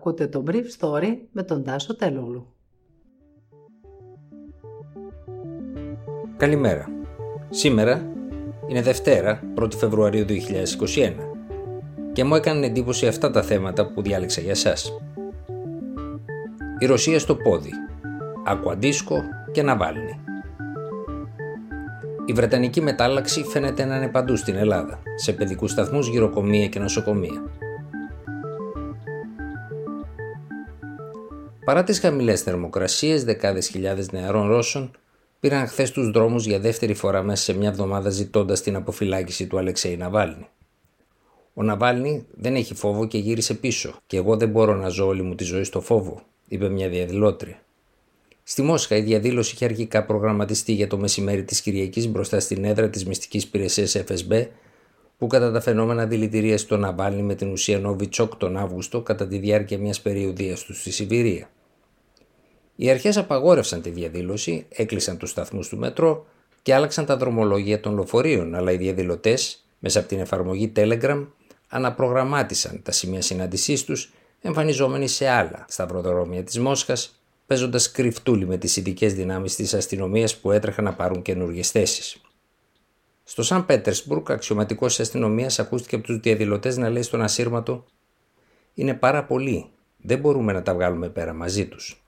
Ακούτε το Brief Story με τον Τάσο Τελούλου. Καλημέρα. Σήμερα είναι Δευτέρα, 1η Φεβρουαρίου 2021 και μου έκανε εντύπωση αυτά τα θέματα που διάλεξα για σας. Η Ρωσία στο πόδι, Ακουαντίσκο και Ναβάλνη. Η Βρετανική μετάλλαξη φαίνεται να είναι παντού στην Ελλάδα, σε παιδικούς σταθμούς, γυροκομεία και νοσοκομεία. Παρά τις χαμηλές θερμοκρασίες, δεκάδες χιλιάδες νεαρών Ρώσων πήραν χθες τους δρόμους για δεύτερη φορά μέσα σε μια εβδομάδα ζητώντας την αποφυλάκηση του Αλεξέη Ναβάλνη. Ο Ναβάλνη δεν έχει φόβο και γύρισε πίσω, και εγώ δεν μπορώ να ζω όλη μου τη ζωή στο φόβο, είπε μια διαδηλώτρια. Στη Μόσχα η διαδήλωση είχε αρχικά προγραμματιστεί για το μεσημέρι της Κυριακής μπροστά στην έδρα της μυστικής υπηρεσίας FSB, που κατά τα φαινόμενα δηλητηρία τον Ναβάλνη με την ουσία Νόβιτσοκ τον Αύγουστο κατά τη διάρκεια μιας περιοδίας του στη Σιβηρία. Οι αρχές απαγόρευσαν τη διαδήλωση, έκλεισαν τους σταθμούς του μετρό και άλλαξαν τα δρομολόγια των λοφορείων, αλλά οι διαδηλωτές, μέσα από την εφαρμογή Telegram, αναπρογραμμάτισαν τα σημεία συνάντησής τους, εμφανιζόμενοι σε άλλα σταυροδρόμια της Μόσχας, παίζοντας κρυφτούλι με τις ειδικές δυνάμεις της αστυνομίας που έτρεχαν να πάρουν καινούργιες θέσεις. Στο Σαν Πέτερσμπουργκ, αξιωματικός της αστυνομίας ακούστηκε από τους διαδηλωτές να λέει στον ασύρματο: Είναι πάρα πολλοί. Δεν μπορούμε να τα βγάλουμε πέρα μαζί τους.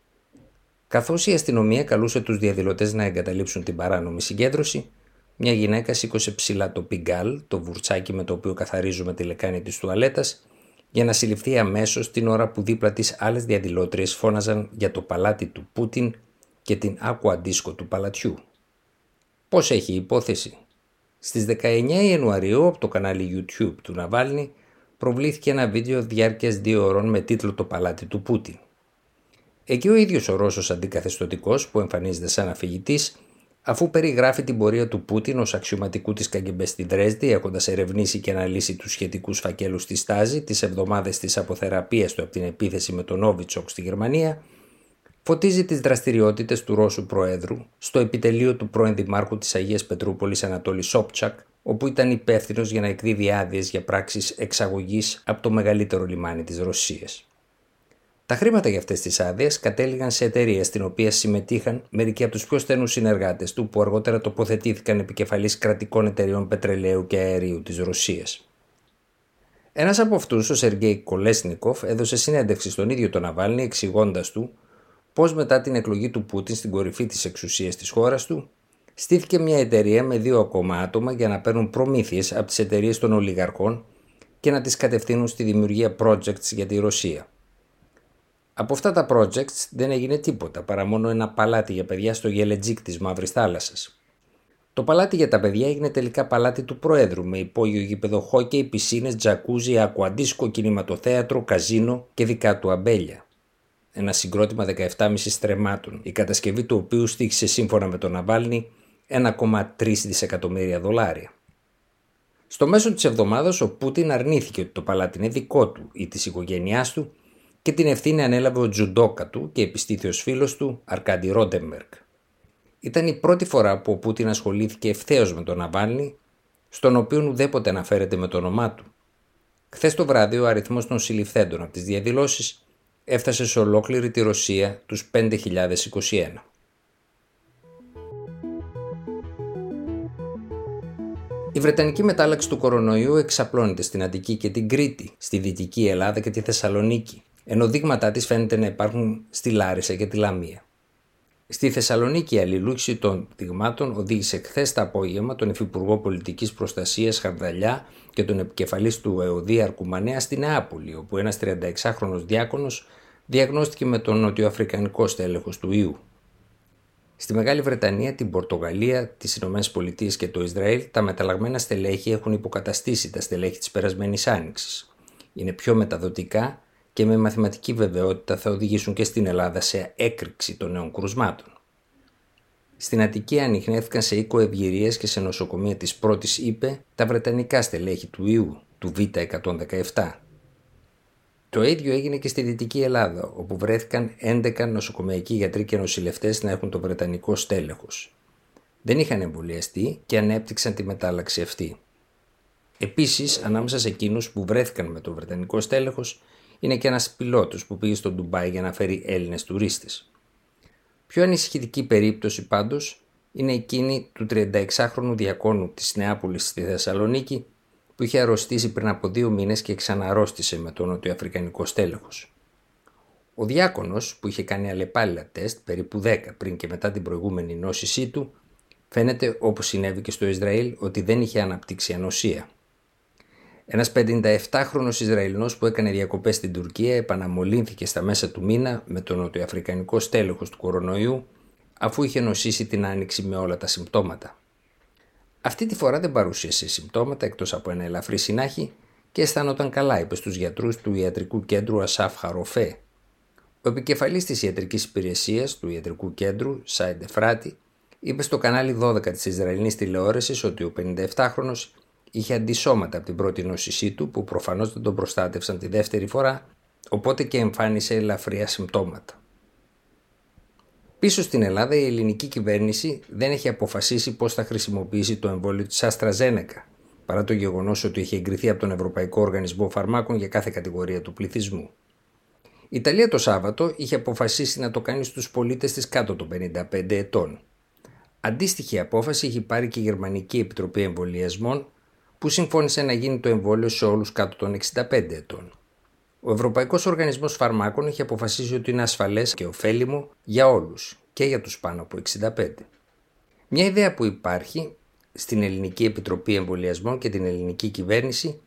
Καθώς η αστυνομία καλούσε τους διαδηλωτές να εγκαταλείψουν την παράνομη συγκέντρωση, μια γυναίκα σήκωσε ψηλά το πιγκάλ, το βουρτσάκι με το οποίο καθαρίζουμε τη λεκάνη της τουαλέτας, για να συλληφθεί αμέσως την ώρα που δίπλα της άλλες διαδηλώτριες φώναζαν για το παλάτι του Πούτιν και την άκουα δίσκο του παλατιού. Πώς έχει η υπόθεση, Στις 19 Ιανουαρίου από το κανάλι YouTube του Ναβάλνη προβλήθηκε ένα βίντεο διάρκειας δύο ώρων με τίτλο «Το παλάτι του Πούτιν». Εκεί ο ίδιος ο Ρώσος αντικαθεστωτικός που εμφανίζεται σαν αφηγητής, αφού περιγράφει την πορεία του Πούτιν ως αξιωματικού της Καγκεμπέ στη Δρέσδη, έχοντας ερευνήσει και αναλύσει τους σχετικούς φακέλους στη Στάζη, τις εβδομάδες της αποθεραπείας του από την επίθεση με τον Νόβιτσοκ στη Γερμανία, φωτίζει τις δραστηριότητες του Ρώσου Προέδρου στο επιτελείο του πρώην Δημάρχου της Αγίας Πετρούπολης Ανατόλι Σόμπτσακ, όπου ήταν υπεύθυνος για να εκδίδει άδειες για πράξεις εξαγωγής από το μεγαλύτερο λιμάνι της Ρωσίας. Τα χρήματα για αυτές τις άδειες κατέληγαν σε εταιρεία στην οποία συμμετείχαν μερικοί από τους πιο στενούς συνεργάτες του που αργότερα τοποθετήθηκαν επικεφαλής κρατικών εταιριών πετρελαίου και αερίου της Ρωσίας. Ένας από αυτούς, ο Σεργέη Κολέσνικοφ, έδωσε συνέντευξη στον ίδιο τον Ναβάλνη εξηγώντας του πώς μετά την εκλογή του Πούτιν στην κορυφή της εξουσίας της χώρας του, στήθηκε μια εταιρεία με δύο ακόμα άτομα για να παίρνουν προμήθειες από τις εταιρείες των ολιγαρχών και να τις κατευθύνουν στη δημιουργία projects για τη Ρωσία. Από αυτά τα projects δεν έγινε τίποτα παρά μόνο ένα παλάτι για παιδιά στο Γελετζίκ της Μαύρης Θάλασσας. Το παλάτι για τα παιδιά έγινε τελικά παλάτι του Προέδρου με υπόγειο γήπεδο χόκκι, πισίνες, τζακούζι, ακουαντίσκο, κινηματοθέατρο, καζίνο και δικά του αμπέλια ένα συγκρότημα 17,5 στρεμμάτων, η κατασκευή του οποίου στήχησε σύμφωνα με τον Ναβάλνη 1,3 δισεκατομμύρια δολάρια. Στο μέσο της εβδομάδας ο Πούτιν αρνήθηκε ότι το παλάτι είναι δικό του ή της οικογένειάς του και την ευθύνη ανέλαβε ο τζουντόκα του και επιστήθιος φίλος του Αρκάντι Ρόντεμπεργκ. Ήταν η πρώτη φορά που ο Πούτιν ασχολήθηκε ευθέως με τον Ναβάλνη, στον οποίο ουδέποτε αναφέρεται με το όνομά του. Χθες το βράδυ ο αριθμός των συλληφθέντων από τις διαδηλώσεις έφτασε σε ολόκληρη τη Ρωσία τους 5.021. Η Βρετανική μετάλλαξη του κορονοϊού εξαπλώνεται στην Αττική και την Κρήτη, στη Δυτική Ελλάδα και τη Θεσσαλονίκη, ενώ δείγματά της φαίνεται να υπάρχουν στη Λάρισα και τη Λαμία. Στη Θεσσαλονίκη η αλληλούχηση των δειγμάτων οδήγησε χθες το απόγευμα τον Υφυπουργό Πολιτικής Προστασίας Χαρδαλιά και τον επικεφαλής του ΕΟΔΗ Αρκουμανέα στη Νεάπολη, όπου ένας 36χρονο διάκονος διαγνώστηκε με τον νοτιοαφρικανικό στέλεχος του ιού. Στη Μεγάλη Βρετανία, την Πορτογαλία, τις ΗΠΑ και το Ισραήλ, τα μεταλλαγμένα στελέχη έχουν υποκαταστήσει τα στελέχη της περασμένης άνοιξης. Είναι πιο μεταδοτικά και με μαθηματική βεβαιότητα θα οδηγήσουν και στην Ελλάδα σε έκρηξη των νέων κρουσμάτων. Στην Αττική ανοιχνεύτηκαν σε οίκο ευγυρία και σε νοσοκομεία της πρώτης ΥΠΕ τα βρετανικά στελέχη του ιού, του Β117. Το ίδιο έγινε και στη Δυτική Ελλάδα, όπου βρέθηκαν 11 νοσοκομειακοί γιατροί και νοσηλευτές να έχουν το βρετανικό στέλεχος. Δεν είχαν εμβολιαστεί και ανέπτυξαν τη μετάλλαξη αυτή. Επίσης, ανάμεσα σε εκείνους που βρέθηκαν με το βρετανικό στέλεχος είναι και ένας πιλότος που πήγε στο Ντουμπάι για να φέρει Έλληνες τουρίστες. Πιο ανησυχητική περίπτωση πάντως είναι εκείνη του 36χρονου διακόνου της Νεάπολης στη Θεσσαλονίκη που είχε αρρωστήσει πριν από δύο μήνες και ξαναρρώστησε με το νοτιοαφρικανικό στέλεχος. Ο διάκονος που είχε κάνει αλλεπάλληλα τεστ περίπου 10 πριν και μετά την προηγούμενη νόσησή του φαίνεται όπως συνέβη και στο Ισραήλ ότι δεν είχε αναπτύξει ανοσία. Ένας 57χρονος Ισραηλινός που έκανε διακοπές στην Τουρκία επαναμολύνθηκε στα μέσα του μήνα με το νοτιοαφρικανικό στέλεχος του κορονοϊού αφού είχε νοσήσει την άνοιξη με όλα τα συμπτώματα. Αυτή τη φορά δεν παρουσίασε συμπτώματα εκτός από ένα ελαφρύ συνάχη και αισθάνονταν καλά, είπε στους γιατρούς του ιατρικού κέντρου Ασάφ Χαροφέ. Ο επικεφαλής της ιατρικής υπηρεσίας του ιατρικού κέντρου, Σάιντε Φράτη, είπε στο κανάλι 12 της Ισραηλινής τηλεόρασης ότι ο 57χρονος είχε αντισώματα από την πρώτη νόσησή του που προφανώς δεν τον προστάτευσαν τη δεύτερη φορά, οπότε και εμφάνισε ελαφριά συμπτώματα. Πίσω στην Ελλάδα η ελληνική κυβέρνηση δεν έχει αποφασίσει πώς θα χρησιμοποιήσει το εμβόλιο της AstraZeneca, παρά το γεγονός ότι έχει εγκριθεί από τον Ευρωπαϊκό Οργανισμό Φαρμάκων για κάθε κατηγορία του πληθυσμού. Η Ιταλία το Σάββατο είχε αποφασίσει να το κάνει στους πολίτες της κάτω των 55 ετών. Αντίστοιχη απόφαση έχει πάρει και η Γερμανική Επιτροπή Εμβολιασμών που συμφώνησε να γίνει το εμβόλιο σε όλους κάτω των 65 ετών. Ο Ευρωπαϊκός Οργανισμός Φαρμάκων έχει αποφασίσει ότι είναι ασφαλές και ωφέλιμο για όλους και για τους πάνω από 65. Μια ιδέα που υπάρχει στην Ελληνική Επιτροπή Εμβολιασμών και την ελληνική κυβέρνηση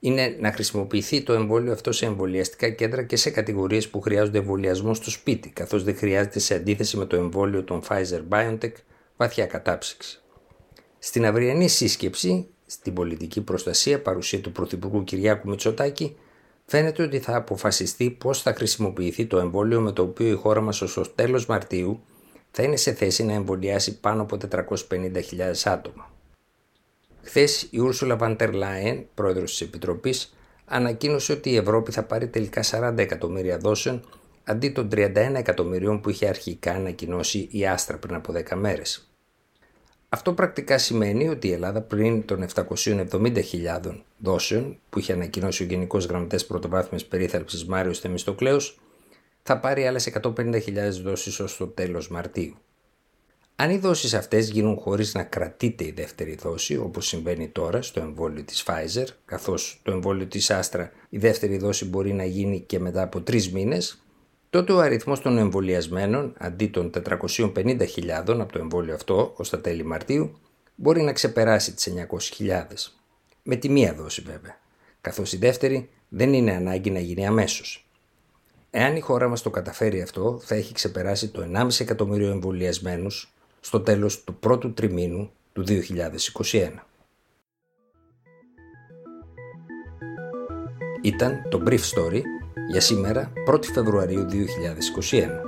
είναι να χρησιμοποιηθεί το εμβόλιο αυτό σε εμβολιαστικά κέντρα και σε κατηγορίες που χρειάζονται εμβολιασμό στο σπίτι, καθώς δεν χρειάζεται σε αντίθεση με το εμβόλιο των Pfizer BioNTech βαθιά κατάψυξη. Στην αυριανή σύσκεψη, στην πολιτική προστασία, παρουσία του Πρωθυπουργού Κυριάκου Μητσοτάκη, φαίνεται ότι θα αποφασιστεί πώς θα χρησιμοποιηθεί το εμβόλιο με το οποίο η χώρα μας ως το τέλος Μαρτίου θα είναι σε θέση να εμβολιάσει πάνω από 450.000 άτομα. Χθες η Ούρσουλα Βαντερ Λάιεν, πρόεδρος της Επιτροπής, ανακοίνωσε ότι η Ευρώπη θα πάρει τελικά 40 εκατομμύρια δόσεων αντί των 31 εκατομμυρίων που είχε αρχικά ανακοινώσει η Άστρα πριν από 10 μέρες. Αυτό πρακτικά σημαίνει ότι η Ελλάδα πριν των 770.000 δόσεων που είχε ανακοινώσει ο Γενικός Γραμματέας Πρωτοβάθμιας Περίθαλψης Μάριος Θεμιστοκλέους θα πάρει άλλες 150.000 δόσεις ως το τέλος Μαρτίου. Αν οι δόσεις αυτές γίνουν χωρίς να κρατείται η δεύτερη δόση, όπως συμβαίνει τώρα στο εμβόλιο της Pfizer, καθώς το εμβόλιο της Astra η δεύτερη δόση μπορεί να γίνει και μετά από τρεις μήνες, τότε ο αριθμός των εμβολιασμένων αντί των 450.000 από το εμβόλιο αυτό ως τα τέλη Μαρτίου μπορεί να ξεπεράσει τις 900.000. Με τη μία δόση βέβαια, καθώς η δεύτερη δεν είναι ανάγκη να γίνει αμέσως. Εάν η χώρα μας το καταφέρει αυτό, θα έχει ξεπεράσει το 1,5 εκατομμύριο εμβολιασμένους στο τέλος του πρώτου τριμήνου του 2021. Ήταν το Brief Story για σήμερα 1η Φεβρουαρίου 2021.